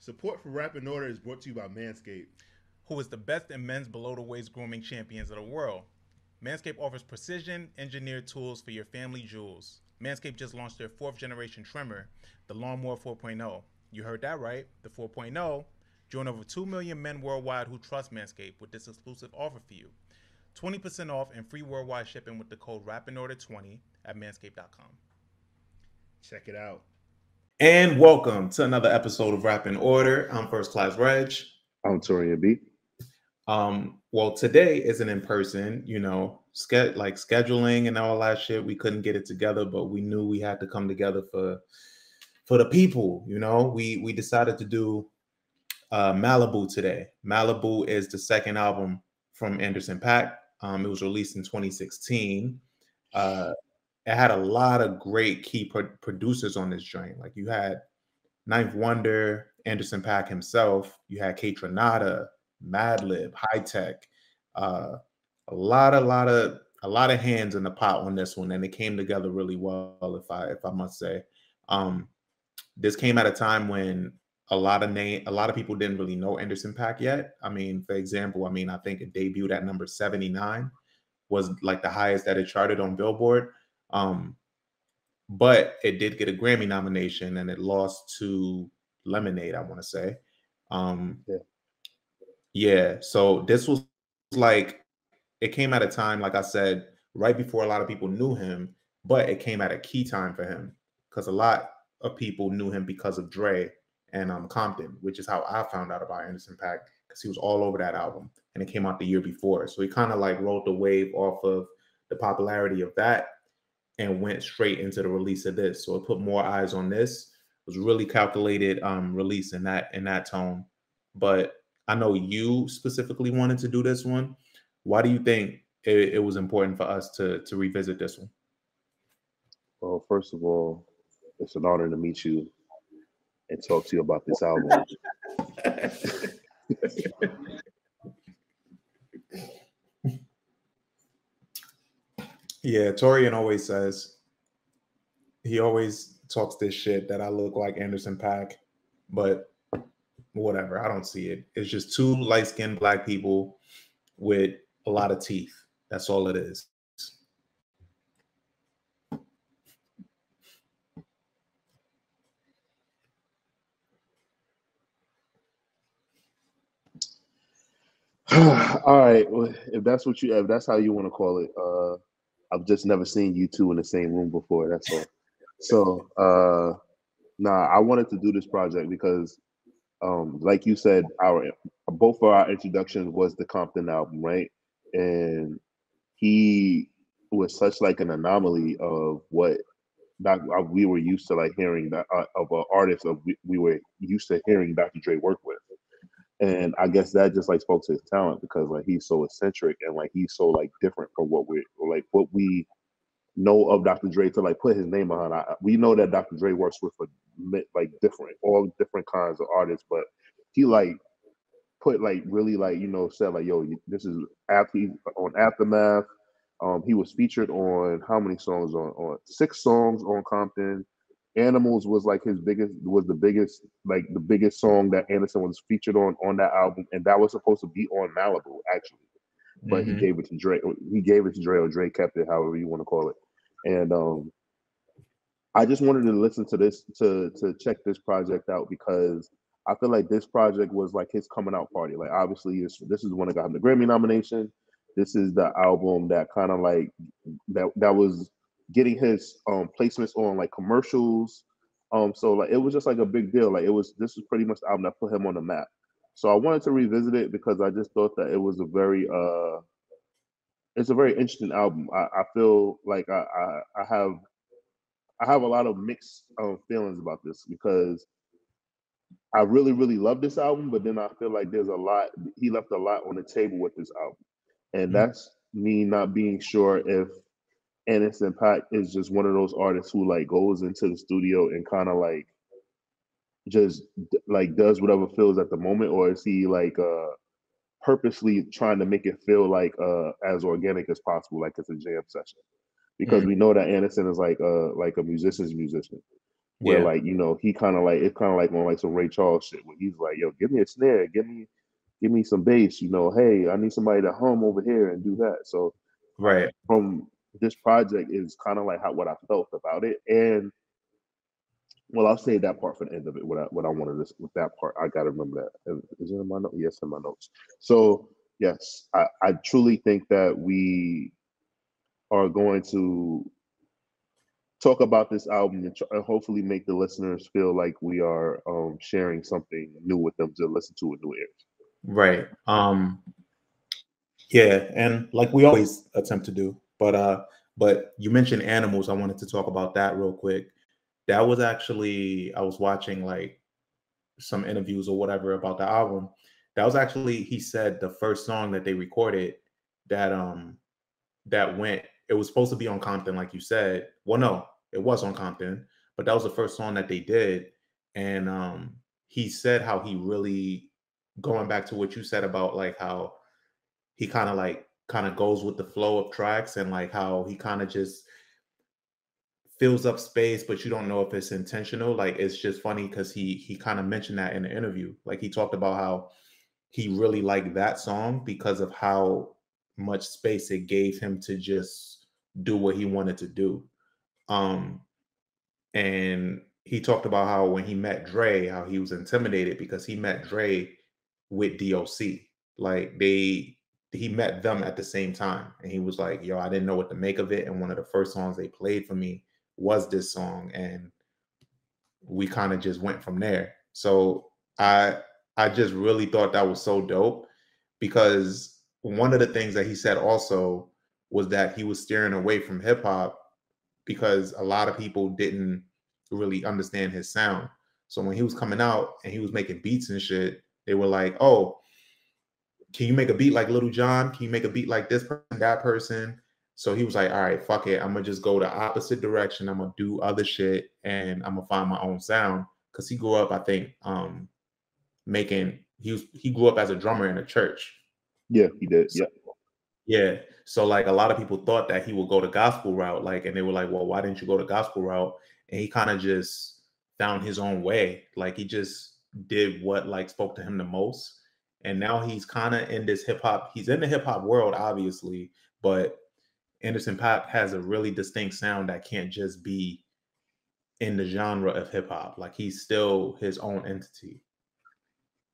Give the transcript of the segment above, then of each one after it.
Support for Rap & Order is brought to you by Manscaped. who is the best in men's below the waist grooming champions of the world. Manscaped offers precision engineered tools for your family jewels. Manscaped just launched their fourth generation trimmer, the Lawnmower 4.0. You heard that right, the 4.0. Join over 2 million men worldwide who trust Manscaped with this exclusive offer for you 20% off and free worldwide shipping with the code RapandOrder20 at manscaped.com. Check it out. And welcome to another episode of Rap & Order. I'm First Class Reg. I'm Torian B. Um, well, today isn't in person, you know, ske- like scheduling and all that shit. We couldn't get it together, but we knew we had to come together for for the people. You know, we we decided to do uh, Malibu today. Malibu is the second album from Anderson Paak. Um, it was released in 2016. Uh, it had a lot of great key pro- producers on this joint. Like you had Ninth Wonder, Anderson Paak himself. You had Kaytranada, Madlib, Hi-Tek. Uh, a lot, a lot of, a lot of hands in the pot on this one, and it came together really well. If I, if I must say, um, this came at a time when a lot of name, a lot of people didn't really know Anderson Paak yet. I mean, for example, I mean, I think it debuted at number seventy nine, was like the highest that it charted on Billboard. Um, but it did get a Grammy nomination, and it lost to Lemonade. I want to say. Um, Yeah. Yeah. So this was like it came at a time, like I said, right before a lot of people knew him, but it came at a key time for him because a lot of people knew him because of Dre and um Compton, which is how I found out about Anderson Paak because he was all over that album and it came out the year before. So he kind of like rolled the wave off of the popularity of that and went straight into the release of this. So it put more eyes on this. It was really calculated um release in that in that tone. But I know you specifically wanted to do this one. Why do you think it, it was important for us to to revisit this one? Well, first of all, it's an honor to meet you and talk to you about this album. Yeah, Torian always says he always talks this shit that I look like Anderson Paak, but whatever. I don't see it. It's just two light skinned black people with a lot of teeth. That's all it is. All right. Well, if that's what you, if that's how you want to call it, uh, I've just never seen you two in the same room before. That's all. So, uh, nah, I wanted to do this project because, um, like you said, our both of our introductions was the Compton album, right? And he was such like an anomaly of what uh, we were used to like hearing that uh, of an artist of we, we were used to hearing Dr. Dre work with and I guess that just like spoke to his talent because like he's so eccentric and like he's so like different from what we're like what we know of Dr. Dre to like put his name on. I, we know that Dr. Dre works with a, like different all different kinds of artists, but he like put like really like you know said like yo this is after on aftermath. Um, he was featured on how many songs on on six songs on Compton. Animals was like his biggest was the biggest like the biggest song that Anderson was featured on on that album, and that was supposed to be on Malibu actually, but Mhm. he gave it to Dre. He gave it to Dre, or Dre kept it, however you want to call it. And um, I just wanted to listen to this to to check this project out because I feel like this project was like his coming out party. Like obviously, this this is one that got him the Grammy nomination. This is the album that kind of like that that was getting his um placements on like commercials. Um, so like it was just like a big deal. Like it was this was pretty much the album that put him on the map. So I wanted to revisit it because I just thought that it was a very uh it's a very interesting album. I, I feel like I, I I have I have a lot of mixed um, feelings about this because I really really love this album, but then I feel like there's a lot he left a lot on the table with this album, and Mhm. that's me not being sure if Anderson .Paak is just one of those artists who like goes into the studio and kind of like just like does whatever feels at the moment, or is he like uh purposely trying to make it feel like uh as organic as possible, like it's a jam session? Because Mm. we know that Anderson is like uh like a musician's musician. Where Yeah. like, you know, he kind of like it's kind of like on like some Ray Charles shit where he's like, yo, give me a snare, give me give me some bass, you know, hey, I need somebody to hum over here and do that. So Right. from this project is kind of like how what I felt about it. And well, I'll say that part for the end of it. What I what I wanted to with that part, I gotta remember that. Uh, it in my notes? Yes, in my notes. So yes, I, I truly think that we are going to talk about this album and, and hopefully make the listeners feel like we are um, sharing something new with them to listen to with new ears. Right. Um yeah, and like we always attempt to do. But uh but you mentioned animals. I wanted to talk about that real quick. That was actually I was watching like some interviews or whatever about the album. That was actually he said the first song that they recorded that um that went it was supposed to be on Compton like you said. Well no, it was on Compton, but that was the first song that they did. And um he said how he really going back to what you said about like how he kind of like kind of goes with the flow of tracks and like how he kind of just fills up space but you don't know if it's intentional. Like it's just funny because he he kind of mentioned that in the interview. Like he talked about how he really liked that song because of how much space it gave him to just do what he wanted to do. Um and he talked about how when he met Dre how he was intimidated because he met Dre with DOC like they he met them at the same time and he was like yo i didn't know what to make of it and one of the first songs they played for me was this song and we kind of just went from there. So i i just really thought that was so dope because one of the things that he said also was that he was steering away from hip hop because a lot of people didn't really understand his sound so when he was coming out and he was making beats and shit they were like oh can you make a beat like Lil Jon? Can you make a beat like this person, that person? So he was like, all right, fuck it. I'm gonna just go the opposite direction. I'm gonna do other shit and I'm gonna find my own sound. Cause he grew up, I think, um, making he was he grew up as a drummer in a church. Yeah, he did. So- Yeah. Yeah. So like a lot of people thought that he would go the gospel route, like, and they were like, well, why didn't you go the gospel route? And he kind of just found his own way. Like he just did what like spoke to him the most. And now he's kind of in this hip hop, he's in the hip hop world, obviously, but Anderson Pop has a really distinct sound that can't just be in the genre of hip hop. Like he's still his own entity.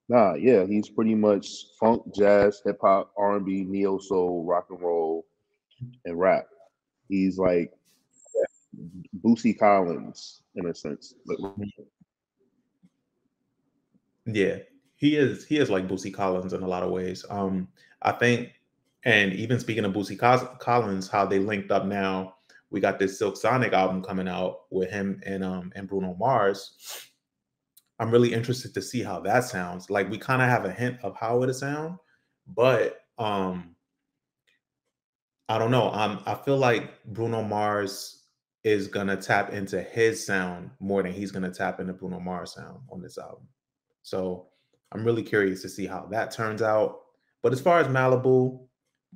Nah, yeah, he's pretty much funk, jazz, hip hop, R and B, neo soul, rock and roll, and rap. He's like Bootsy Collins in a sense. But Yeah, he is. He is like Bootsy Collins in a lot of ways. Um, I think, and even speaking of Bootsy Collins, how they linked up now. We got this Silk Sonic album coming out with him and um and Bruno Mars. I'm really interested to see how that sounds. Like we kind of have a hint of how it'll sound, but um I don't know. I feel like Bruno Mars is gonna tap into his sound more than he's gonna tap into Bruno Mars sound on this album. So I'm really curious to see how that turns out. But as far as Malibu,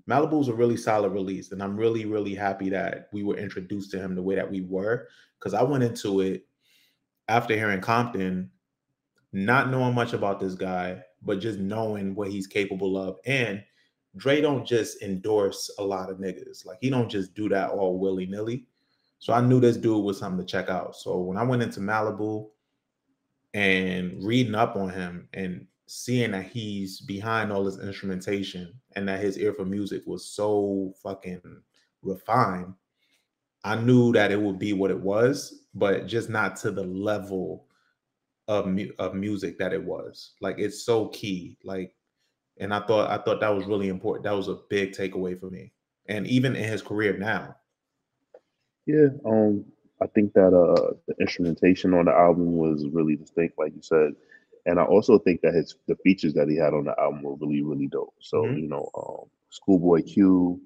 Malibu's a really solid release, and I'm really, really happy that we were introduced to him the way that we were. Because I went into it after hearing Compton, not knowing much about this guy, but just knowing what he's capable of. And Dre don't just endorse a lot of niggas. Like he don't just do that all willy nilly. So I knew this dude was something to check out. So when I went into Malibu and reading up on him and seeing that he's behind all this instrumentation and that his ear for music was so fucking refined, I knew that it would be what it was, but just not to the level of mu- of music that it was. Like it's so key. Like, and I thought I thought that was really important. That was a big takeaway for me. And even in his career now, yeah, um, I think that uh the instrumentation on the album was really distinct, like you said. And I also think that his the features that he had on the album were really, really dope. So, Mhm. you know, um Schoolboy Q,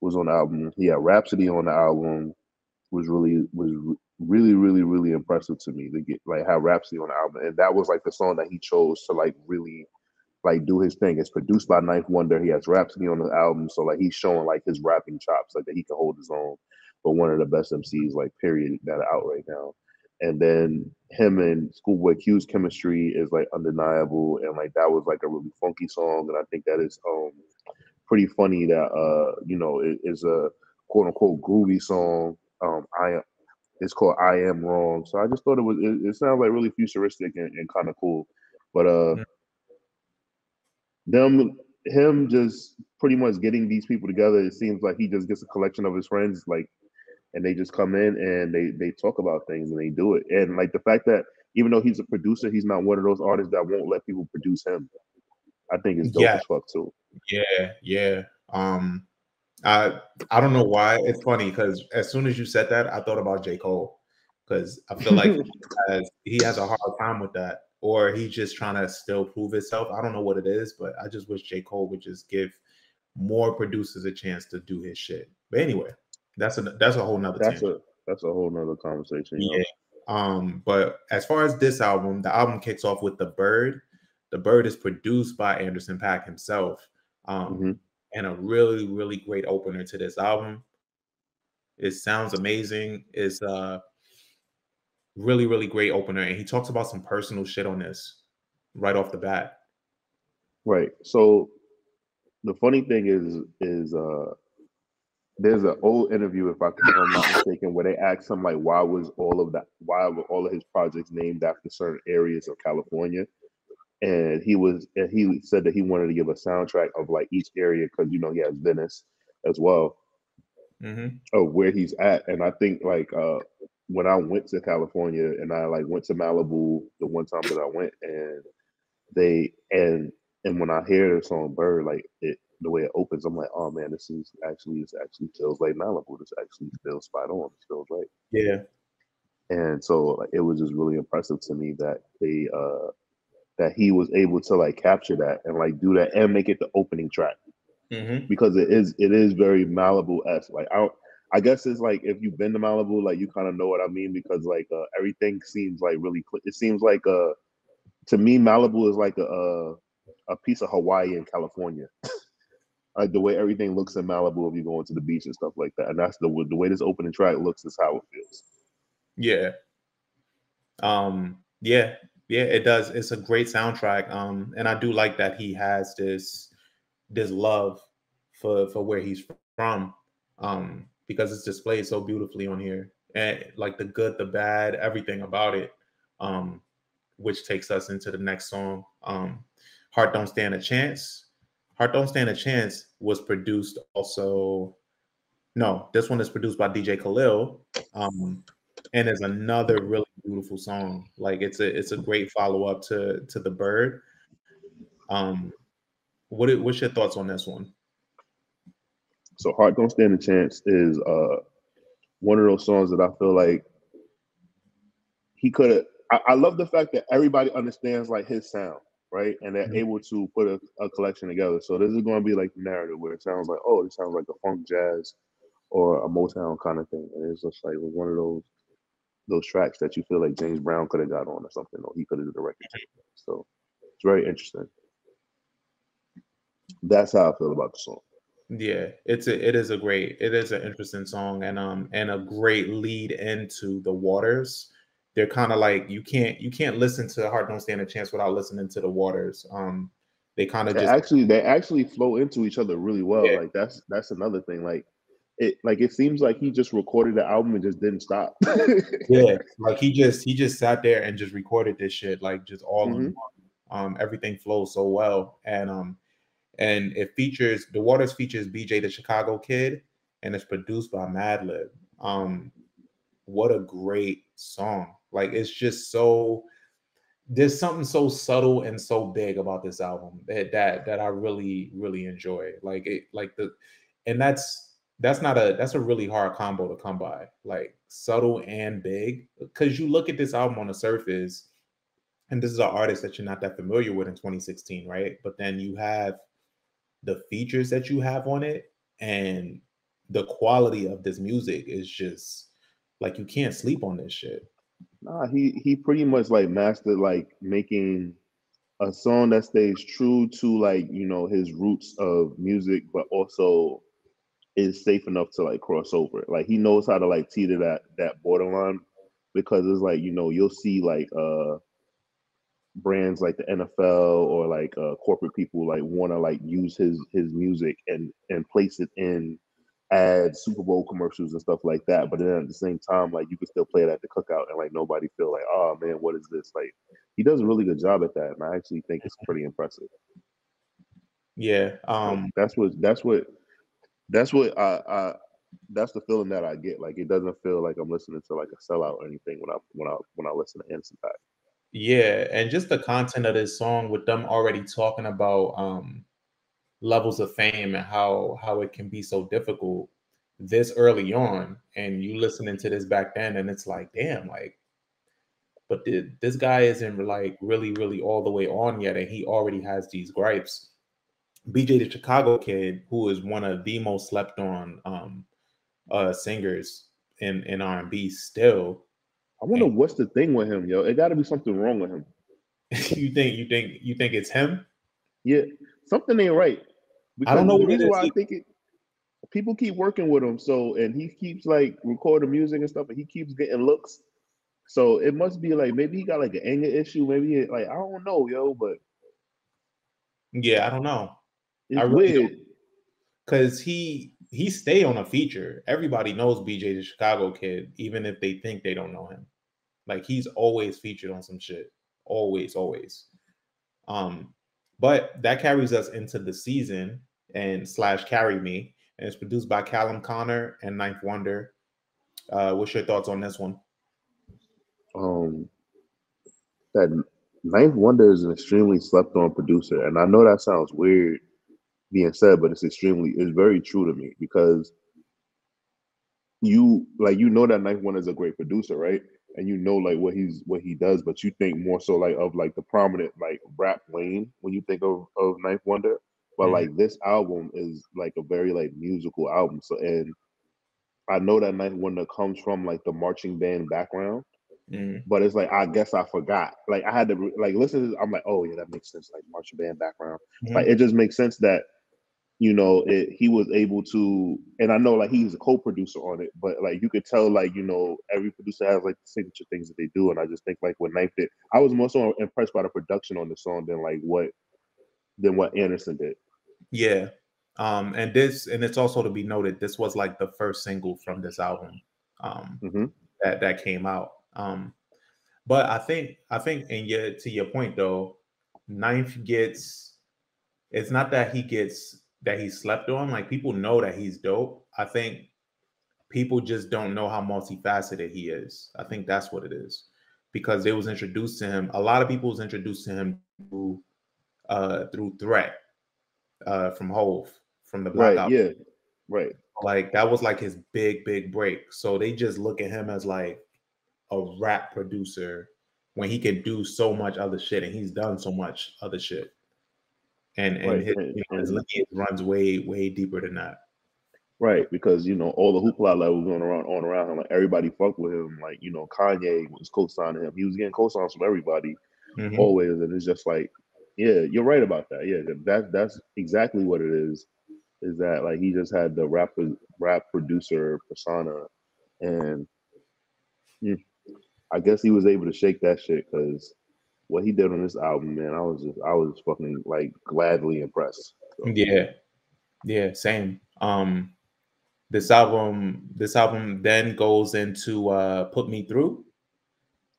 was on the album. He had Rapsody on the album. Was really was really really really impressive to me to get like have Rapsody on the album, and that was like the song that he chose to like really like do his thing. It's produced by Ninth Wonder. He has Rapsody on the album, so like he's showing like his rapping chops, like that he can hold his own. But one of the best MCs, like period, that are out right now. And then him and Schoolboy Q's chemistry is like undeniable, and like that was like a really funky song, and I think that is um pretty funny that uh you know it is a quote unquote groovy song. Um, I it's called I Am Wrong. So I just thought it was it, it sounds like really futuristic and, and kind of cool. But uh yeah. them him just pretty much getting these people together, it seems like he just gets a collection of his friends, like and they just come in and they they talk about things and they do it. And like the fact that even though he's a producer, he's not one of those artists that won't let people produce him. I think it's dope yeah. as fuck too. Yeah, yeah. Um I I don't know why. It's funny because as soon as you said that, I thought about J. Cole. Because I feel like he, has, he has a hard time with that. Or he's just trying to still prove himself. I don't know what it is, but I just wish J. Cole would just give more producers a chance to do his shit. But anyway, that's a that's a whole nother that's tangent. a that's a whole nother conversation. Yeah. Know? Um, but as far as this album, the album kicks off with the bird. The bird is produced by Anderson Paak himself. Um, mm-hmm. And a really, really great opener to this album. It sounds amazing. It's a really, really great opener. And he talks about some personal shit on this right off the bat. Right. So the funny thing is, is uh there's an old interview, if I can, I'm not mistaken, where they asked him like, why was all of that, why were all of his projects named after certain areas of California? And he was, and he said that he wanted to give a soundtrack of like each area because you know he has Venice as well, mm-hmm. of where he's at. And I think like uh when I went to California and I like went to Malibu the one time that I went, and they and and when I hear the song Bird, like it the way it opens, I'm like, oh man, this is actually this actually feels like Malibu. This actually feels spot on. This feels right. Yeah. And so like, it was just really impressive to me that they uh that he was able to like capture that and like do that and make it the opening track. Mm-hmm. Because it is it is very Malibu esque. Like I don't I guess it's like if you've been to Malibu, like you kind of know what I mean because like uh, everything seems like really. Cl- it seems like uh, to me Malibu is like a a, a piece of Hawaii in California. like the way everything looks in Malibu if you go into the beach and stuff like that. And that's the the way this opening track looks is how it feels. Yeah. Um. Yeah. Yeah. It does. It's a great soundtrack. Um. And I do like that he has this this love for for where he's from. Um. Because it's displayed so beautifully on here, and like the good, the bad, everything about it. Um. Which takes us into the next song. Um. Heart don't stand a chance Heart Don't Stand a Chance was produced also. No, this one is produced by DJ Khalil. Um, and is another really beautiful song. Like it's a it's a great follow-up to to the bird. Um what what's your thoughts on this one? So Heart Don't Stand a Chance is uh one of those songs that I feel like he could have I, I love the fact that everybody understands like his sound right? And they're mm-hmm. able to put a, a, collection together. So this is going to be like the narrative where it sounds like, oh, it sounds like a funk jazz or a Motown kind of thing, and it's just like one of those those tracks that you feel like James Brown could have got on or something, or he could have directed. So it's very interesting. That's how I feel about the song. Yeah, it's a it is a great it is an interesting song and um and a great lead into the waters they're kind of like you can't you can't listen to Heart Don't Stand a Chance without listening to the Waters. Um, they kind of just actually they actually flow into each other really well. Yeah. Like that's that's another thing. Like it like it seems like he just recorded the album and just didn't stop. yeah, like he just he just sat there and just recorded this shit like just all mm-hmm. in one. Um, everything flows so well, and um, and it features the Waters features BJ the Chicago Kid, and it's produced by Madlib. Um, what a great song! Like it's just so there's something so subtle and so big about this album that that that I really really enjoy. Like it like the and that's that's not a that's a really hard combo to come by. Like subtle and big cuz you look at this album on the surface and this is an artist that you're not that familiar with in 2016, right? But then you have the features that you have on it and the quality of this music is just like you can't sleep on this shit. Nah, he he pretty much like mastered like making a song that stays true to like you know his roots of music, but also is safe enough to like cross over. Like he knows how to like teeter that that borderline because it's like you know you'll see like uh brands like the NFL or like uh corporate people like want to like use his his music and and place it in add Super Bowl commercials and stuff like that. But then at the same time, like you can still play it at the cookout and like nobody feel like, oh man, what is this? Like he does a really good job at that, and I actually think it's pretty impressive. Yeah. Um that's what that's what that's what I, I that's the feeling that I get. Like it doesn't feel like I'm listening to like a sellout or anything when I when I when I listen to Anderson .Paak. Yeah, and just the content of this song with them already talking about um levels of fame and how how it can be so difficult this early on and you listening to this back then and it's like damn like but the, this guy isn't like really really all the way on yet and he already has these gripes bj the chicago kid who is one of the most slept on um uh singers in in r&b still i wonder and, what's the thing with him yo it got to be something wrong with him you think you think you think it's him yeah something ain't right I don't know what it is. Why I think it. People keep working with him, so and he keeps like recording music and stuff, and he keeps getting looks. So it must be like maybe he got like an anger issue. Maybe it, like I don't know, yo, but yeah, I don't know. It's I really because he he stay on a feature. Everybody knows BJ the Chicago kid, even if they think they don't know him. Like he's always featured on some shit. Always, always. Um, but that carries us into the season and slash carry me. And it's produced by Callum Connor and Ninth Wonder. Uh, what's your thoughts on this one? Um, that Ninth Wonder is an extremely slept on producer, and I know that sounds weird being said, but it's extremely it's very true to me because you like you know that Ninth Wonder is a great producer, right? And you know like what he's what he does, but you think more so like of like the prominent like rap lane when you think of of Ninth Wonder. But mm-hmm. like this album is like a very like musical album. So and I know that Ninth Wonder comes from like the marching band background. Mm-hmm. But it's like I guess I forgot. Like I had to like listen. To, I'm like, oh yeah, that makes sense. Like marching band background. Mm-hmm. Like it just makes sense that you know it, he was able to. And I know like he's a co-producer on it, but like you could tell like you know every producer has like the signature things that they do. And I just think like when Ninth did, I was more so impressed by the production on the song than like what than what Anderson did. Yeah. Um, and this, and it's also to be noted, this was like the first single from this album um, mm-hmm. that that came out. Um, but I think, I think, and yeah, to your point though, Ninth gets. It's not that he gets that he slept on. Like people know that he's dope. I think people just don't know how multifaceted he is. I think that's what it is because they was introduced to him. A lot of people was introduced to him through uh, through Threat uh, from Hove from the Black right, album. Yeah, right. Like that was like his big, big break. So they just look at him as like a rap producer when he can do so much other shit, and he's done so much other shit. And and right. his, you know, his lineage runs way, way deeper than that. Right, because you know all the hoopla that was going around on around him, like everybody fucked with him. Like you know, Kanye was co-signing him. He was getting co-signs from everybody mm-hmm. always, and it's just like yeah, you're right about that. Yeah, that that's exactly what it is. Is that like he just had the rap rap producer persona, and I guess he was able to shake that shit because what he did on this album, man, I was just I was fucking like gladly impressed. So. Yeah, yeah, same. Um, this album, this album then goes into uh, "Put Me Through."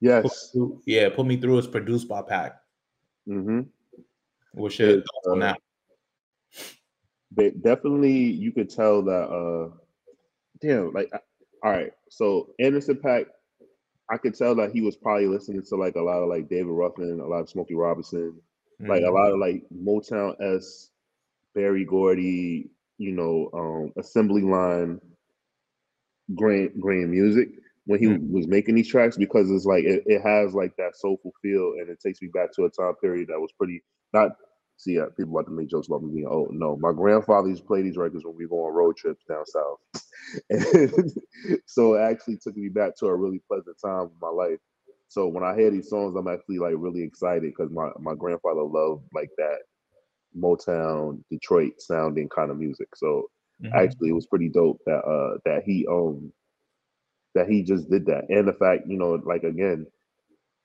Yes. Put through, yeah, "Put Me Through" is produced by Paak. Mm-hmm. What's your thoughts uh, on that? But definitely, you could tell that. uh Damn, like, all right. So Anderson .Paak, I could tell that he was probably listening to like a lot of like David Ruffin, a lot of Smokey Robinson, mm-hmm. like a mm-hmm. lot of like Motown s, Berry Gordy, you know, um, assembly line, grand grand music when he mm-hmm. was making these tracks because it's like it, it has like that soulful feel and it takes me back to a time period that was pretty not See, uh, people about to make jokes about me being old. No, my grandfather used to play these records when we go on road trips down south. and so it actually took me back to a really pleasant time in my life. So when I hear these songs, I'm actually like really excited because my, my grandfather loved like that Motown, Detroit sounding kind of music. So Mhm. actually it was pretty dope that uh that he um that he just did that. And the fact, you know, like again,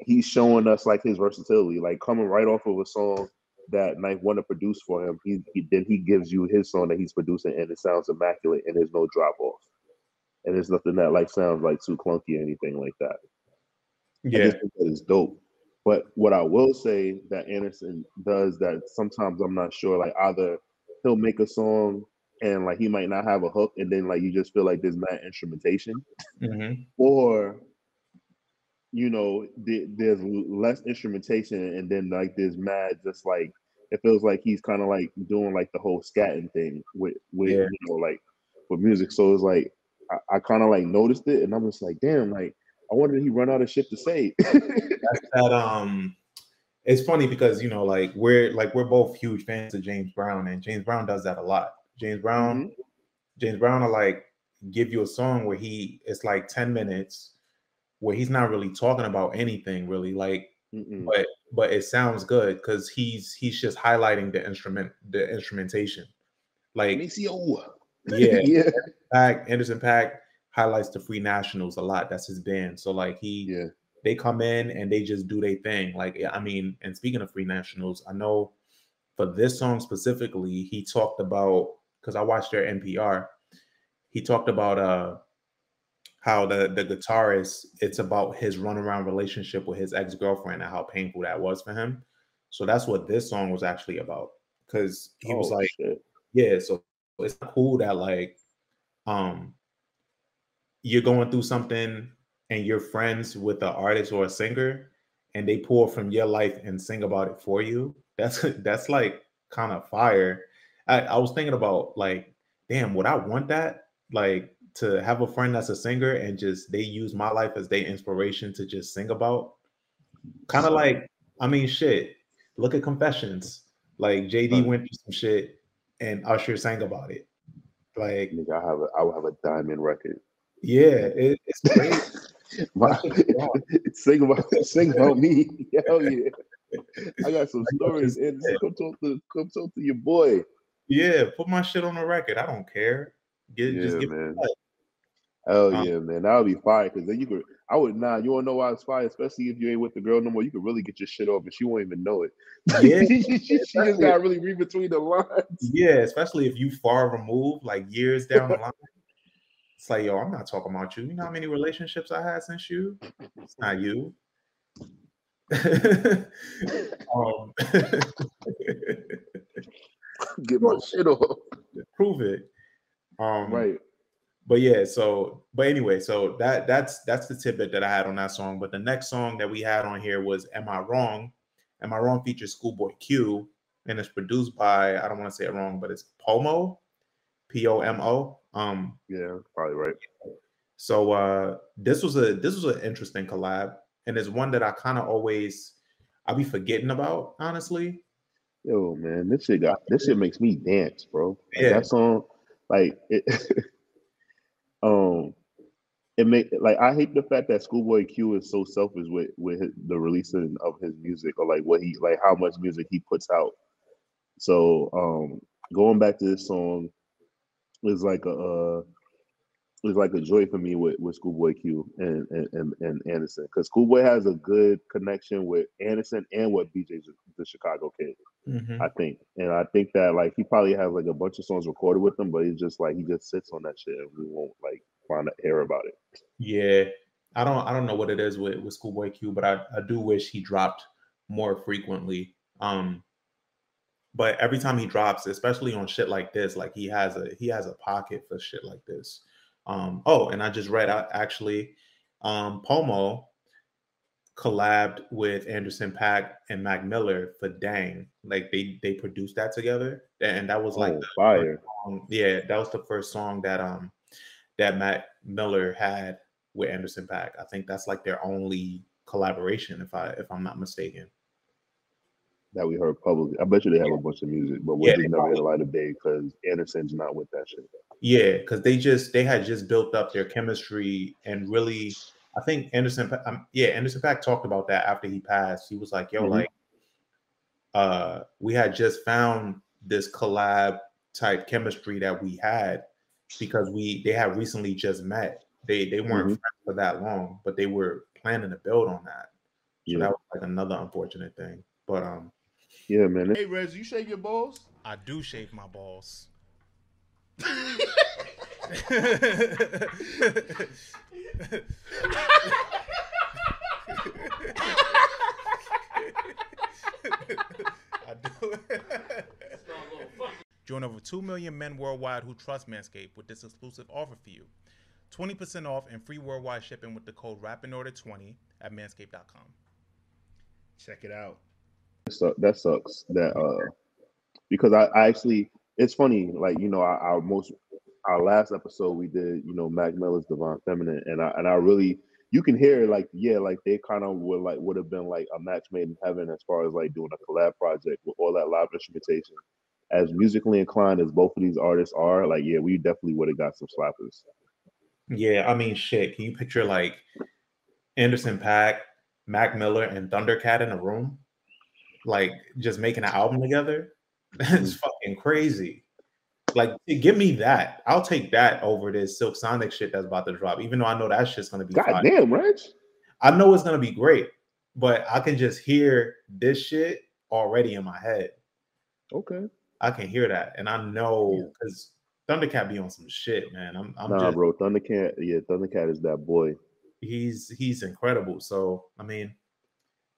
he's showing us like his versatility, like coming right off of a song that Ninth to produce for him. He, he then he gives you his song that he's producing, and it sounds immaculate, and there's no drop off, and there's nothing that like sounds like too clunky or anything like that. Yeah, that is dope. But what I will say that Anderson does that sometimes I'm not sure, like either he'll make a song and like he might not have a hook, and then like you just feel like there's mad instrumentation, Mhm. or you know the- there's less instrumentation and then like there's mad just like it feels like he's kind of like doing like the whole scatting thing with with Yeah. you know like with music so it's like i, I kind of like noticed it and i'm just like damn like i wonder he run out of shit to say that um it's funny because you know like we're like we're both huge fans of James Brown and James Brown does that a lot. James Brown James Brown will like give you a song where he it's like 10 minutes where he's not really talking about anything really like Mm-mm. but but it sounds good because he's he's just highlighting the instrument the instrumentation like yeah yeah Paak Anderson Paak highlights the Free Nationals a lot that's his band so like he yeah they come in and they just do their thing. Like, I mean, and speaking of Free Nationals, I know for this song specifically, he talked about because I watched their NPR. He talked about uh how the the guitarist it's about his runaround relationship with his ex girlfriend and how painful that was for him. So that's what this song was actually about. Because he was Oh, like, shit. yeah, so it's cool that like um you're going through something and you're friends with an artist or a singer and they pull from your life and sing about it for you. That's that's like kind of fire. I, I was thinking about like, damn, would I want that? Like to have a friend that's a singer and just they use my life as their inspiration to just sing about. Kind of like, I mean, shit. Look at Confessions. Like JD went through some shit and Usher sang about it. Like, Nigga, I have a I would have a diamond record. yeah, it, it's great. My, That shit is wild. sing about sing about me. Hell yeah. I got some stories. And come talk to come talk to your boy. Yeah, put my shit on the record. I don't care. Get Yeah, just give man. it Hell Um, yeah, man. That would be fire. Cause then you could I would nah, you wanna know why it's fire, especially if you ain't with the girl no more. You could really get your shit off and she won't even know it. Yeah, she, she just gotta really read between the lines. Yeah, especially if you far removed, like years down the line. It's like, yo, I'm not talking about you. You know how many relationships I had since you? It's not you. um, Get my shit off. prove it. Um, Right. But yeah so but anyway so that that's that's the tidbit that i had on that song but the next song that we had on here was am i wrong am i wrong features schoolboy q and it's produced by i don't want to say it wrong but it's pomo p-o-m-o um Yeah, probably right. so uh this was a this was an interesting collab and it's one that i kind of always i'll be forgetting about honestly Yo, man, this shit got this shit makes me dance, bro. Like, Yeah. That song, like it um it make like I hate the fact that Schoolboy Q is so selfish with with his, the releasing of his music or like what he like how much music he puts out. So um going back to this song is like a uh is like a joy for me with, with Schoolboy Q and and, and, and Anderson because Schoolboy has a good connection with Anderson and with BJ the Chicago Kid. Mhm. I think. And I think that like he probably has like a bunch of songs recorded with him, but he's just like he just sits on that shit and we won't like find out hear about it. Yeah, I don't I don't know what it is with with Schoolboy Q, but I I do wish he dropped more frequently. Um, but every time he drops, especially on shit like this, like he has a he has a pocket for shit like this. Um, oh, and I just read out actually, um, Pomo collabed with Anderson Paak and Mac Miller for Dang. Like they they produced that together, and that was like oh, the fire. song- yeah, that was the first song that um that Mac Miller had with Anderson Paak. I think that's like their only collaboration, if I if I'm not mistaken. that we heard publicly. I bet you they have a bunch of music, but we Yeah, just never hit a light of day because Anderson's not with that shit. Yeah, because they just they had just built up their chemistry and really, I think Anderson, um, yeah, Anderson Paak talked about that after he passed. He was like, "Yo, Mhm. like, uh, we had just found this collab type chemistry that we had because we they had recently just met. They they weren't Mhm. friends for that long, but they were planning to build on that. So Yeah, that was like another unfortunate thing. But um, yeah, man. Hey, Rez, you shave your balls? I do shave my balls. I do. Join over 2 million men worldwide who trust Manscaped with this exclusive offer for you 20% off and free worldwide shipping with the code RapandOrder20 at manscaped.com. Check it out. Su- that sucks. That uh, because I, I actually, it's funny. Like you know, our, our most, our last episode we did, you know, Mac Miller's Divine Feminine, and I and I really, you can hear like yeah, like they kind of would like would have been like a match made in heaven as far as like doing a collab project with all that live instrumentation. As musically inclined as both of these artists are, like yeah, we definitely would have got some slappers. Yeah, I mean, shit. Can you picture like Anderson Paak, Mac Miller, and Thundercat in a room, like just making an album together? That's mm. fucking crazy. Like, give me that. I'll take that over this Silk Sonic shit that's about to drop. Even though I know that shit's gonna be. God fire. damn, Reg. I know it's gonna be great, but I can just hear this shit already in my head. Okay. I can hear that, and I know because Thundercat be on some shit, man. I'm, I'm nah, just bro. Thundercat. Yeah, Thundercat is that boy. he's he's incredible. So I mean,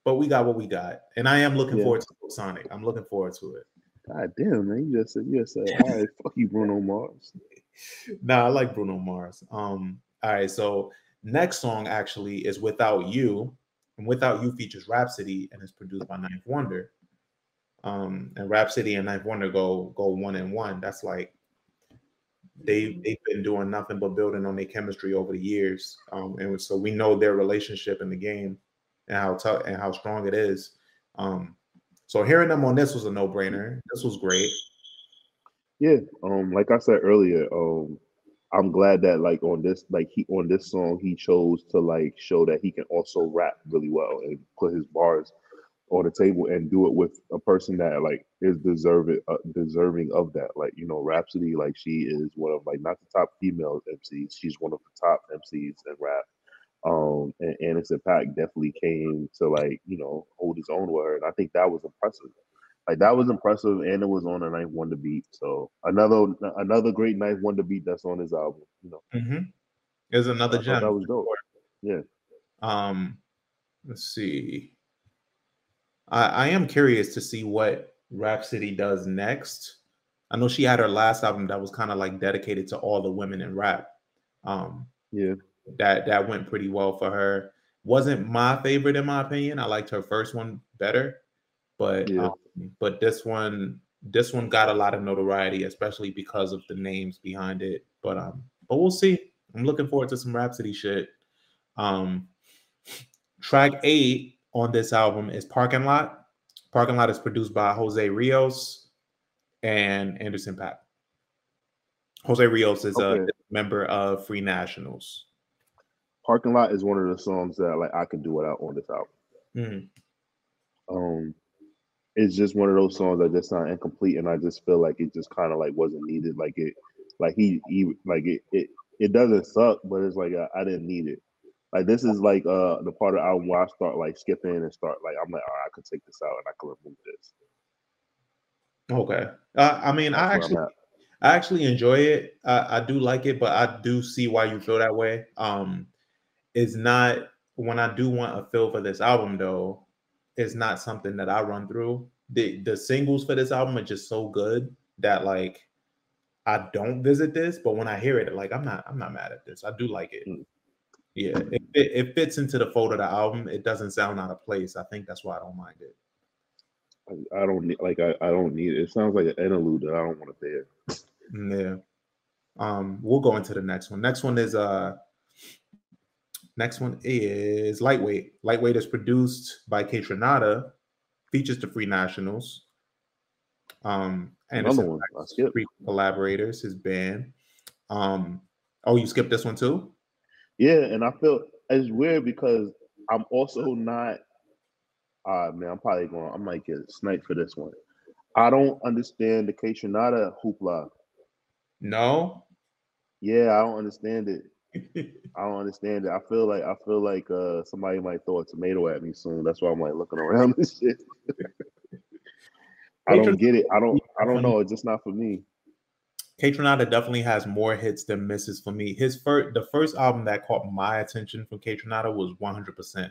but we got what we got, and I am looking Yeah. forward to Sonic. I'm looking forward to it. God damn, man. You just said, you just said, all right, fuck you, Bruno Mars. Nah, I like Bruno Mars. Um, all right, so next song actually is "Without You," and "Without You" features Rapsody and is produced by Ninth Wonder. Um, and Rapsody and Ninth Wonder go go one and one. That's like they they've been doing nothing but building on their chemistry over the years. Um, and so we know their relationship in the game and how tough and how strong it is. Um, so hearing them on this was a no brainer. This was great. Yeah, um, like I said earlier, um, I'm glad that like on this, like he on this song, he chose to like show that he can also rap really well and put his bars on the table and do it with a person that like is deserving, uh, deserving of that. Like you know, Rapsody, like she is one of like not the top female MCs, she's one of the top MCs in rap. Um, and Anderson Paak definitely came to like you know hold his own with her, and I think that was impressive. Like that was impressive, and it was on a Ninth Wonder beat. So another another great Ninth Wonder beat that's on his album. You know, Mm-hmm. There's another gem. that was dope. Yeah. Um, let's see. I, I am curious to see what Rapsody does next. I know she had her last album that was kind of like dedicated to all the women in rap. Um, Yeah, that that went pretty well for her. Wasn't my favorite in my opinion. I liked her first one better, but Yeah. um, but this one this one got a lot of notoriety, especially because of the names behind it. But um, but we'll see. I'm looking forward to some Rapsody shit. Um, track eight on this album is Parking Lot. Parking Lot is produced by Jose Rios and Anderson Paak. Jose Rios is Okay. a member of Free Nationals. Parking Lot is one of the songs that like I can do without on this album. Mhm. Um, it's just one of those songs that just sound incomplete, and I just feel like it just kind of like wasn't needed. Like it, like he, he like it, it, it doesn't suck, but it's like I, I didn't need it. Like this is like uh the part of the album where I start like skipping and start like I'm like, all right, I could take this out and I could remove this. Okay. Uh, I mean, I That's where actually. I actually enjoy it. I, I do like it, but I do see why you feel that way. Um, it's not when I do want a feel for this album though. It's not something that I run through. the The singles for this album are just so good that like I don't visit this, but when I hear it, like I'm not I'm not mad at this. I do like it. Mm. Yeah, it, it, it fits into the fold of the album. It doesn't sound out of place. I think that's why I don't mind it. I, I don't need like I, I don't need it. It sounds like an interlude that I don't want to hear. Yeah. Um, we'll go into the next one. Next one is uh next one is lightweight. Lightweight is produced by Kaytranada features the Free Nationals. Um, Another Anderson one. I skipped. Free collaborators, his band. Um, oh, you skipped this one too? Yeah, and I feel it's weird because I'm also not. Ah man, I'm probably going. I might get sniped for this one. I don't understand the Kaytranada hoopla. No. Yeah, I don't understand it. I don't understand it. I feel like I feel like uh somebody might throw a tomato at me soon. That's why I'm like looking around and shit. I don't get it. I don't. I don't know. It's just not for me. Kaytranada definitely has more hits than misses for me. His first, the first album that caught my attention from Kaytranada was 100%.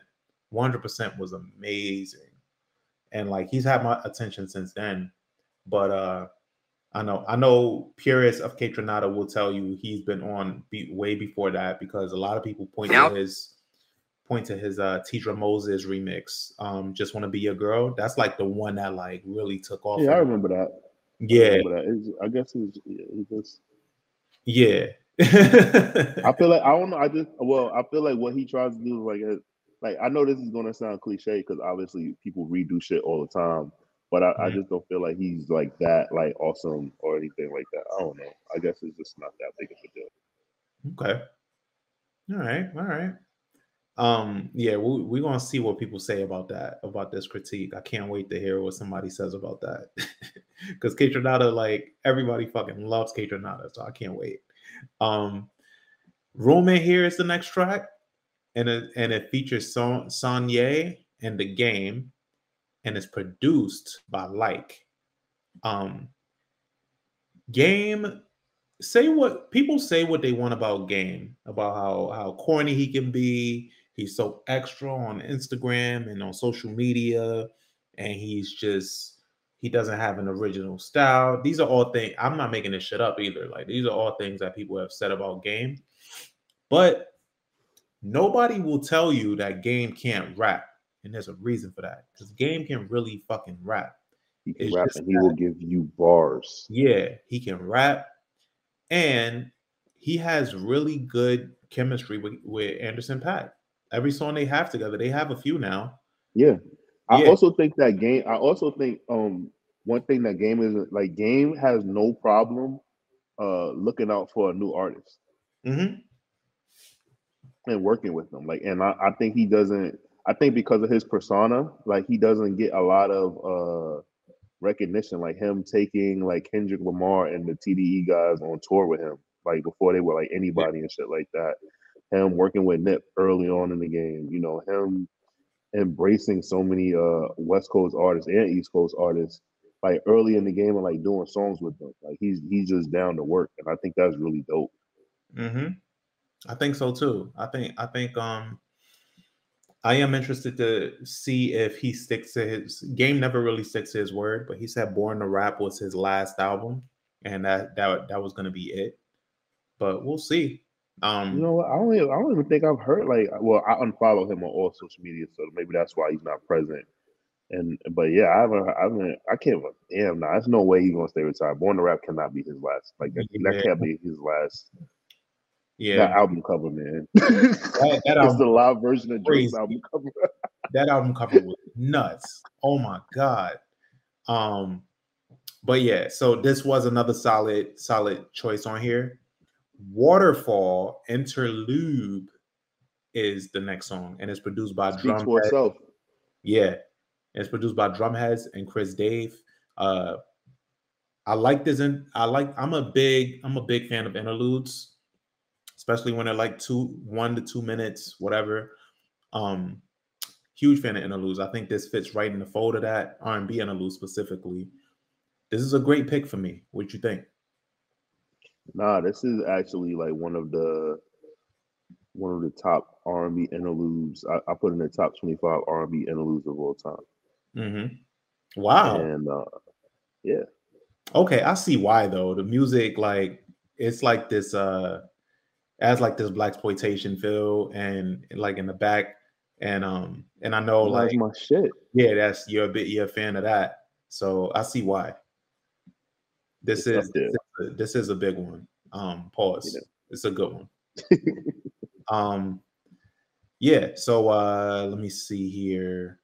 100% was amazing, and like he's had my attention since then. But uh I know, I know, purists of Kaytranada will tell you he's been on be, way before that because a lot of people point Now- to his point to his uh Teedra Moses remix, um, "Just Want to Be Your Girl." That's like the one that like really took off. Yeah, I remember that. I Yeah, remember that. It's, I guess it's, he just. yeah. I feel like I don't know. I just well, I feel like what he tries to do is like, uh, like I know this is gonna sound cliche because obviously people redo shit all the time, but I, I just don't feel like he's like that, like awesome or anything like that. I don't know. I guess it's just not that big of a deal. Okay. All right. All right. Um, yeah, we, we're gonna see what people say about that, about this critique. I can't wait to hear what somebody says about that. Because Kaytranada, like everybody fucking loves Kaytranada, so I can't wait. Um Room in Here is the next track, and it and it features Son Sonyae and the game, and it's produced by Like. Um Game say what people say what they want about game about how how corny he can be. He's so extra on instagram and on social media and he's just he doesn't have an original style. These are all things i'm not making this shit up either. Like these are all things that people have said about game. But nobody will tell you that game can't rap and there's a reason for that because game can really fucking rap He can It's rap and he will give you bars. yeah, he can rap, and he has really good chemistry with, with Anderson Paak. Every song they have together, they have a few now. Yeah. I Yeah. also think that game. I also think um one thing that game is like game has no problem uh looking out for a new artist mm-hmm. and working with them. Like, and I, I think he doesn't. I think because of his persona, like he doesn't get a lot of uh recognition. Like him taking like Kendrick Lamar and the TDE guys on tour with him, like before they were like anybody and shit like that. Him working with Nip early on in the game. You know him embracing so many uh West Coast artists and East Coast artists like early in the game and like doing songs with them. Like he's he's just down to work, and I think that's really dope. hmm I think so too. I think I think um I am interested to see if he sticks to his game. Never really sticks to his word, but he said "Born to Rap" was his last album, and that that that was going to be it. But we'll see. Um, You know what? I don't even, I don't even think I've heard like well, I unfollow him on all social media, so maybe that's why he's not present. And but yeah, I haven't I haven't I can't damn nah, there's no way he's gonna stay retired. Born to Rap cannot be his last. Like that, Yeah. that can't be his last yeah, that album cover, man. that, that it's the album, live version of Drake's album cover. that album cover was nuts. Oh my god. Um, but yeah, so this was another solid, solid choice on here. Waterfall Interlude is the next song, and it's produced by Drumhead. Yeah, it's produced by Drumhedz and Chris Dave. Uh, I like this, and I like. I'm a big, I'm a big fan of interludes, especially when they're like two, one to two minutes, whatever. Um, huge fan of interludes. I think this fits right in the fold of that R&B interlude specifically. This is a great pick for me. What you think? Nah, this is actually like one of the one of the top R and B interludes. I, I put in the top twenty five R and B interludes of all time. Mm-hmm. Wow. And uh, yeah, Okay, I see why though. The music, like, it's like this uh as like this black exploitation feel and like in the back. And um and I know that's like my shit. yeah, that's you're a bit you're a fan of that. So I see why. This It's is this is, a, this is a big one. Um pause. Yeah. It's a good one. um yeah, so uh let me see here.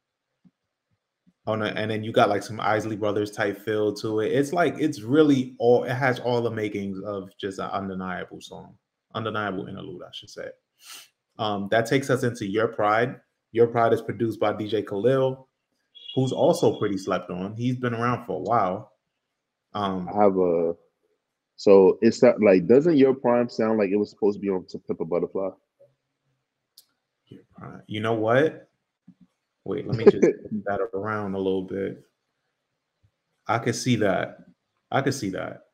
Oh no, and then you got like some Isley Brothers type feel to it. It's like it's really all it has all the makings of just an undeniable song, undeniable interlude, I should say. Um, that takes us into Your Pride. Your Pride is produced by DJ Khalil, who's also pretty slept on. He's been around for a while. Um, I have a so it's that like doesn't your prime sound like it was supposed to be on to Pimp a Butterfly? Your Pride. You know what? Wait, let me just move that around a little bit. I could see that. I could see that.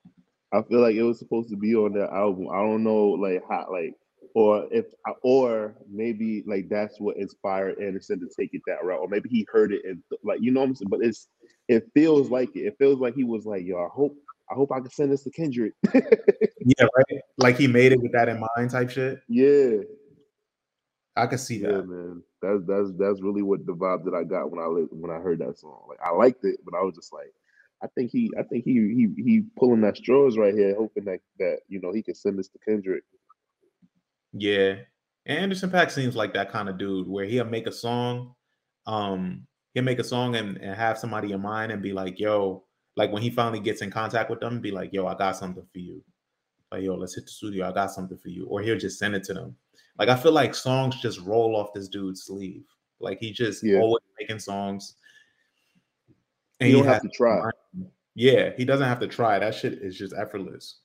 I feel like it was supposed to be on that album. I don't know, like how, like, or if, or maybe like that's what inspired Anderson to take it that route, or maybe he heard it and like you know what I'm saying. But it's, it feels like it. It feels like he was like, yo, I hope, I hope I can send this to Kendrick. Yeah, right. Like he made it with that in mind, type shit. yeah, I could see yeah, that. man. That's that's that's really what the vibe that I got when I when I heard that song. Like I liked it, but I was just like, I think he, I think he he he pulling that straws right here, hoping that that you know he can send this to Kendrick. Yeah. Anderson Paak seems like that kind of dude where he'll make a song, um, he'll make a song and, and have somebody in mind and be like, yo, like when he finally gets in contact with them, be like, yo, I got something for you. Like, yo, let's hit the studio. I got something for you. Or he'll just send it to them. Like I feel like songs just roll off this dude's sleeve. Like he just Yeah. always making songs. You don't have to try. Yeah, he doesn't have to try. That shit is just effortless.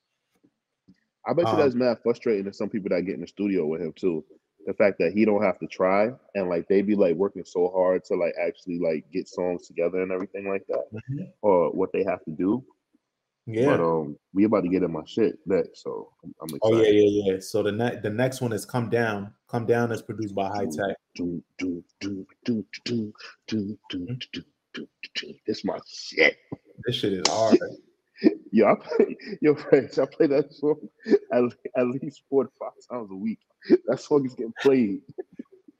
I bet you Um, that's mad frustrating to some people that get in the studio with him too. The fact that he don't have to try and like they be like working so hard to like actually like get songs together and everything like that, or what they have to do. Yeah. But um, we about to get in my shit next, so I'm, I'm excited. oh yeah, yeah, yeah. So the next the next one is Come Down. Come Down is produced by Hi-Tek. Do, do, do, do, do, do, do, do, do. This my shit. This shit is hard. Yo, I play, yo, friends, I play that song at, at least four to five times a week. That song is getting played.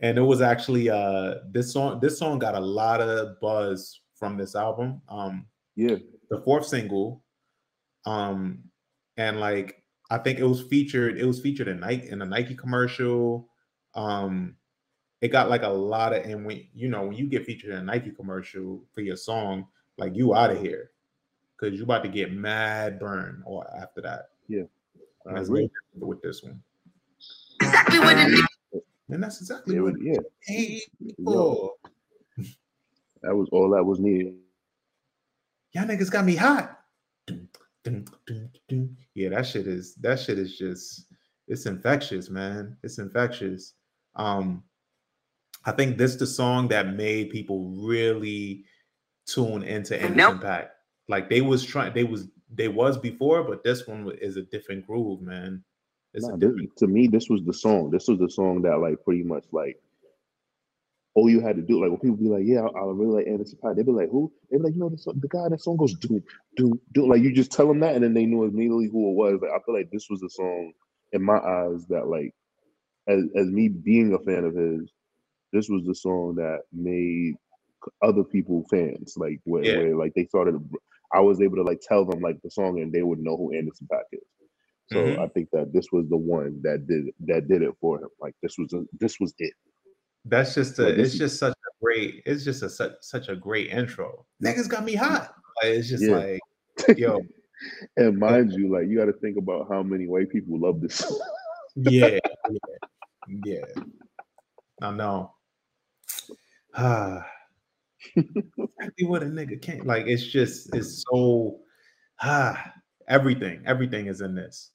and it was actually uh this song this song got a lot of buzz from this album um Yeah, the fourth single um and like i think it was featured it was featured in nike in a nike commercial um it got like a lot of and when you know when you get featured in a nike commercial for your song like you out of here because you about to get mad burn or after that I And that's agree. with this one Exactly what it is. and that's exactly It what was, yeah, hey Yo. that was all that was needed. y'all niggas got me hot. Dun, dun, dun, dun. Yeah, that shit is that shit is just it's infectious, man. It's infectious. Um, I think this the song that made people really tune into Anderson Nope. Paak. Like they was trying, they was they was before, but this one is a different groove, man. It's Nah, a this- different. to me, this was the song. This was the song that like pretty much like all you had to do. Like when people be like, "Yeah, I, I really like Anderson Paak," they'd be like, "Who?" They'd be like, "You know, the, song- the guy in that song goes doom, doom, doom." Like you just tell them that, and then they knew immediately who it was. Like I feel like this was the song in my eyes that like, as as me being a fan of his, this was the song that made other people fans. Like where, Yeah. where like they started. I was able to like tell them like the song, and they would know who Anderson Paak is. So Mhm. I think that this was the one that did that did it for him. Like this was a, this was it. That's just a, Like, it's is- just such a great, it's just a such such a great intro. Niggas got me hot. Like, it's just Yeah. like, yo, And mind you, like you got to think about how many white people love this. yeah, yeah, yeah. I know. Ah, exactly what a nigga can't like. It's just it's so ah everything, everything is in this.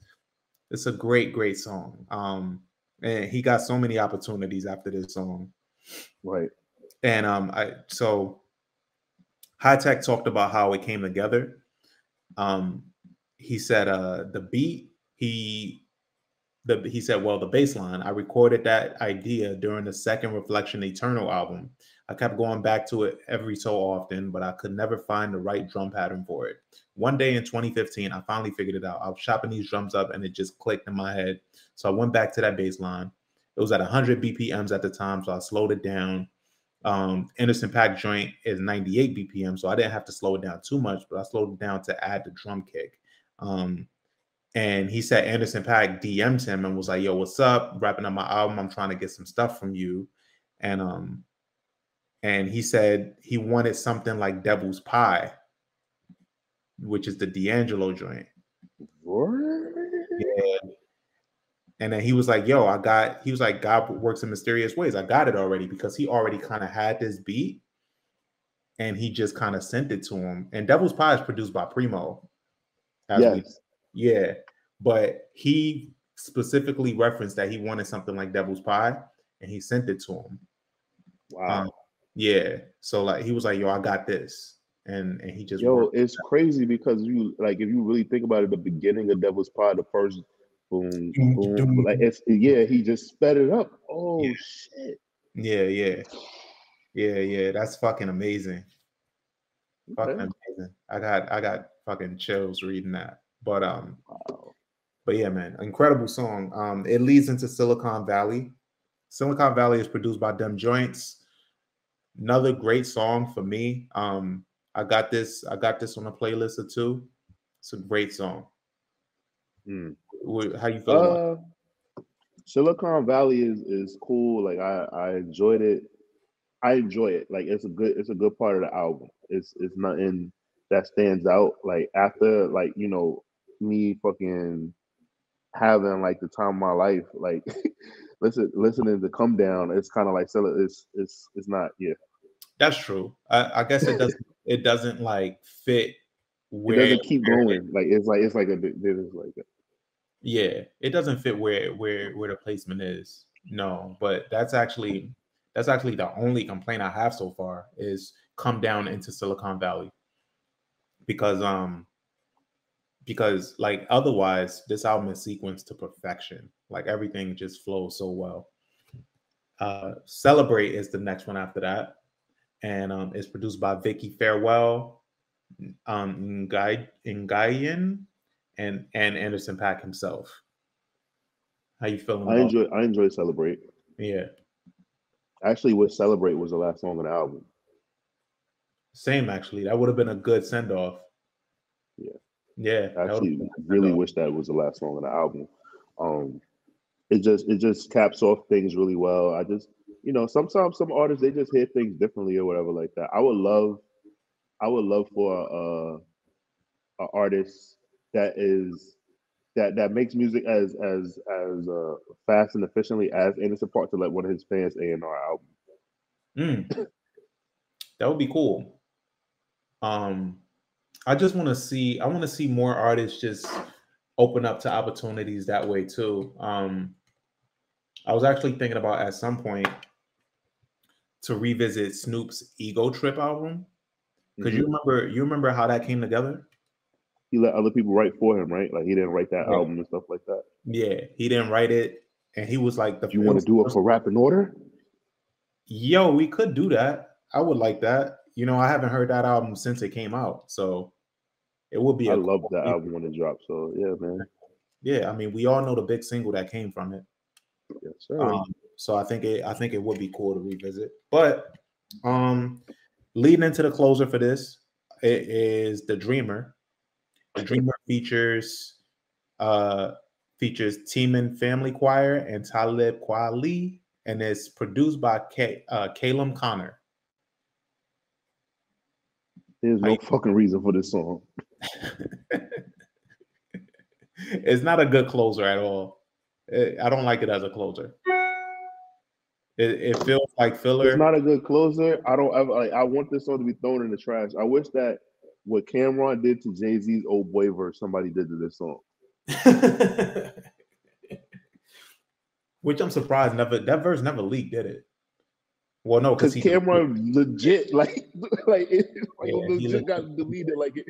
It's a great, great song. Um, and he got so many opportunities after this song. right. And um, I so Hi-Tek talked about how it came together. Um, he said uh the beat he the he said well the bass line I recorded that idea during the second Reflection Eternal album. I kept going back to it every so often, but I could never find the right drum pattern for it. One day in 2015, I finally figured it out. I was chopping these drums up and it just clicked in my head. So I went back to that bass line. It was at 100 BPMs at the time, so I slowed it down. Um, Anderson Paak joint is 98 BPM, so I didn't have to slow it down too much, but I slowed it down to add the drum kick. Um, and he said Anderson Paak DM'd him and was like, "Yo, what's up? Wrapping up my album. I'm trying to get some stuff from you." And um, and he said he wanted something like Devil's Pie, which is the D'Angelo joint. What? Yeah. And then he was like, "Yo, I got." He was like, "God works in mysterious ways. I got it already because he already kind of had this beat, and he just kind of sent it to him. And Devil's Pie is produced by Primo. as we- Yes. Yeah, but he specifically referenced that he wanted something like Devil's Pie, and he sent it to him. Wow. Um, yeah. So like he was like, "Yo, I got this," and and he just Yo, it's crazy because you like if you really think about it, the beginning of Devil's Pie, the first boom, boom, like it's yeah, he just sped it up. Oh Yeah. shit. Yeah, yeah, yeah, yeah. That's fucking amazing. Fucking amazing. I got I got fucking chills reading that. But um, Wow. but yeah, man, incredible song. Um, it leads into Silicon Valley. Silicon Valley is produced by Dem Jointz. Another great song for me. Um, I got this. I got this on a playlist or two. It's a great song. Mm. How you feel? about? Uh, Silicon Valley is is cool. Like I I enjoyed it. I enjoy it. Like it's a good it's a good part of the album. It's it's nothing that stands out. Like after like you know me fucking having like the time of my life. Like listen listening to Come Down. It's kind of like it's it's it's not yeah. That's true. I, I guess it doesn't. it doesn't like fit It doesn't keep going. Like it's like it's like a it's like a, Yeah, it doesn't fit where where where the placement is. No, but that's actually that's actually the only complaint I have so far is come down into Silicon Valley because um because like otherwise this album is sequenced to perfection. Like everything just flows so well. Uh Celebrate is the next one after that. And um it's produced by Vicky Farewell, um Ngai Ngayen, and and Anderson Paak himself. How you feeling? I enjoy I enjoy Celebrate. Yeah, Actually, what Celebrate was the last song on the album. same actually. That would have been a good send off. Yeah. I actually really wish that was the last song on the album. Um, it just it just caps off things really well. I just you know sometimes some artists they just hear things differently or whatever like that. I would love, I would love for a, a artist that is that that makes music as as as uh, fast and efficiently as Anderson Paak to let one of his fans A and R album. Mm. That would be cool. Um, I just want to see. I want to see more artists just open up to opportunities that way too. Um, I was actually thinking about at some point to revisit Snoop's Ego Trip album because you remember you remember how that came together. He let other people write for him, right? Like he didn't write that Yeah. album and stuff like that. Yeah, he didn't write it, and he was like, "The You want to do it for Rap & Order? Yo, we could do that. I would like that. You know, I haven't heard that album since it came out, so it would be. I a love that album when it dropped. So yeah, man. Yeah, I mean, we all know the big single that came from it. Yes, sir. Um, so I think it. I think it would be cool to revisit. But um, leading into the closer for this, it is the Dreamer. The Dreamer features uh features Timan Family Choir and Talib Kweli, and it's produced by K, uh, Callum Connor. There's no fucking reason for this song. it's not a good closer at all. It- I don't like it as a closer. It, it feels like filler. It's not a good closer. I don't ever like. I want this song to be thrown in the trash. I wish that what Cam'ron did to Jay Z's "Old Boy" verse, somebody did to this song. Which I'm surprised never that verse never leaked, did it? Well, no, Because Cam'ron legit, like, like, it, like Yeah, legit got deleted. Like, it,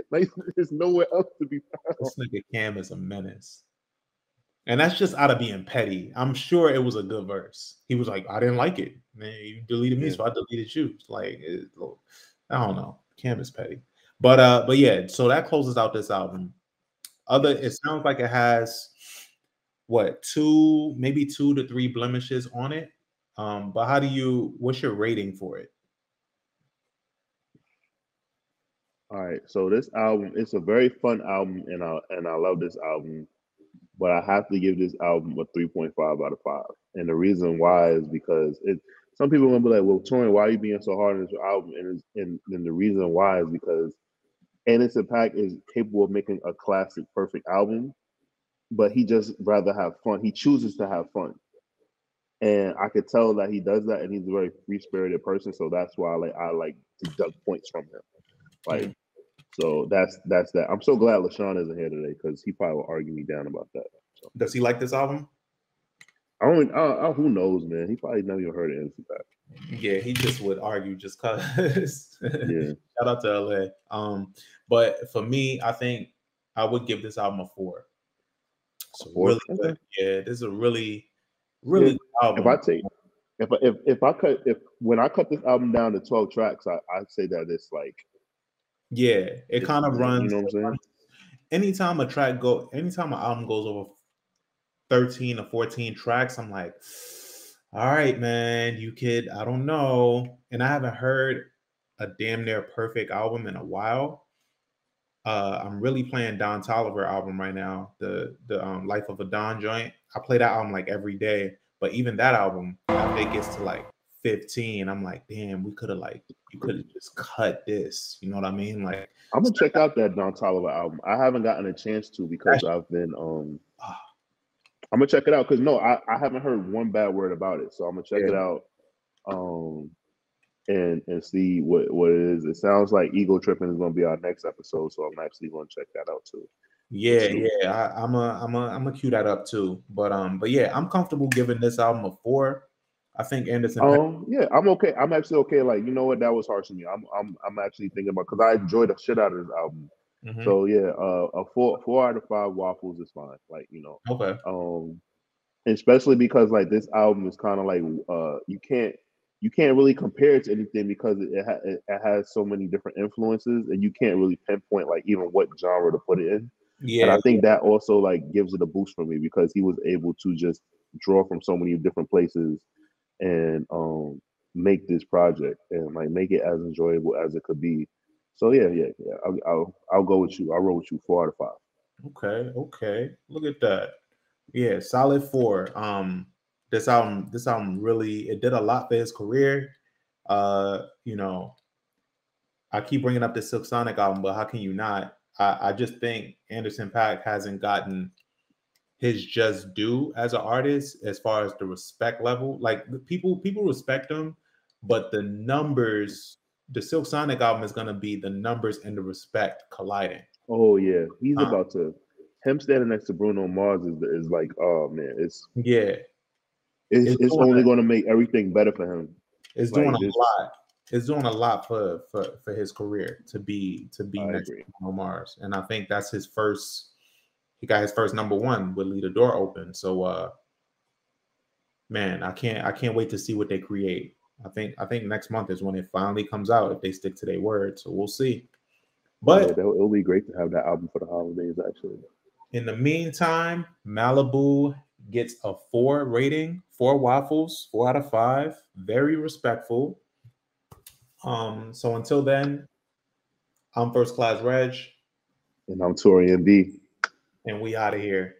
like, there's nowhere else to be found. this nigga Cam is a menace. And that's just out of being petty. I'm sure it was a good verse. He was like, I didn't like it. Man, you deleted me, Yeah. so I deleted you. Like, it, I don't know. Cam is petty. But uh, but yeah, so that closes out this album. Other, it sounds like it has what two, maybe two to three blemishes on it. Um, but how do you what's your rating for it? All right, so this album, it's a very fun album, and I and I love this album, but I have to give this album a three point five out of five, and the reason why is because it some people gonna be like, "Well, Torian, why are you being so hard on this album?" And and and the reason why is because Anderson Paak is capable of making a classic, perfect album, but he just rather have fun. He chooses to have fun, and I could tell that he does that, and he's a very free spirited person. So that's why I like I like to deduct points from him. Like, so that's that's that. I'm so glad Lashawn isn't here today because he probably will argue me down about that. So Does he like this album? I don't. I, I, who knows, man? He probably never even heard of Paak. Yeah, he just would argue just cause. Yeah. Shout out to LA. Um, but for me, I think I would give this album a four. It's a Four? really Okay. good. Yeah, this is a really, really Yeah. good album. If I take, if I, if if I cut, if when I cut this album down to 12 tracks, I I'd say that it's like yeah, it kind of you runs. know what I'm saying? Anytime a track go, anytime an album goes over 13 or 14 tracks, I'm like, all right, man, you could, I don't know. And I haven't heard a damn near perfect album in a while. Uh, I'm really playing Don Toliver album right now, the the um, Life of a Don joint. I play that album like every day, but even that album, after it gets to like 15, I'm like, damn, we could have like, you could have just cut this. You know what I mean? Like, I'm gonna check out that Don Toliver album. I haven't gotten a chance to because I've been um. Ah. I'm gonna check it out because no, I, I haven't heard one bad word about it. So I'm gonna check it out, um, and and see what what it is. It sounds like Ego Tripping is gonna be our next episode, so I'm actually gonna check that out too. Yeah, yeah, I, I'm a, I'm a, I'm a cue that up too. But um, but yeah, I'm comfortable giving this album a four. I think Anderson. Um, yeah, I'm okay. I'm actually okay. Like, you know what? That was harsh on me. I'm I'm I'm actually thinking about because I enjoyed the shit out of this album. Mhm. So yeah, uh, a four four out of five waffles is fine. Like, you know, okay, um, especially because like this album is kind of like uh, you can't you can't really compare it to anything because it it, ha- it has so many different influences and you can't really pinpoint like even what genre to put it in. Yeah. And I think that also like gives it a boost for me because he was able to just draw from so many different places and um make this project and like make it as enjoyable as it could be. So yeah, yeah, yeah. I'll I'll, I'll go with you. I'll roll with you four out of five. okay, okay. Look at that. Yeah, solid four. Um, this album, this album really, it did a lot for his career. Uh, you know, I keep bringing up the Silk Sonic album, but how can you not? I, I just think Anderson Paak hasn't gotten his just due as an artist as far as the respect level. Like people, people respect him, but the numbers, the Silk Sonic album is gonna be the numbers and the respect colliding. Oh yeah, he's Huh. about to. Him standing next to Bruno Mars is is like, oh man, it's Yeah, it's, It's it's only going to make everything better for him. it's Like doing a this- lot. It's doing a lot for for for his career to be to be I next agree. to Bruno Mars, and I think that's his first. He got his first number one with "Leave the Door Open." So, uh, man, I can't I can't wait to see what they create. I think I think next month is when it finally comes out if they stick to their word. So we'll see. But yeah, that'll- it'll be great to have that album for the holidays. Actually, In the meantime, Malibu gets a four rating, four waffles, four out of five. Very respectful. Um, so until then, I'm first class Reg, and I'm Torian B. and we out of here.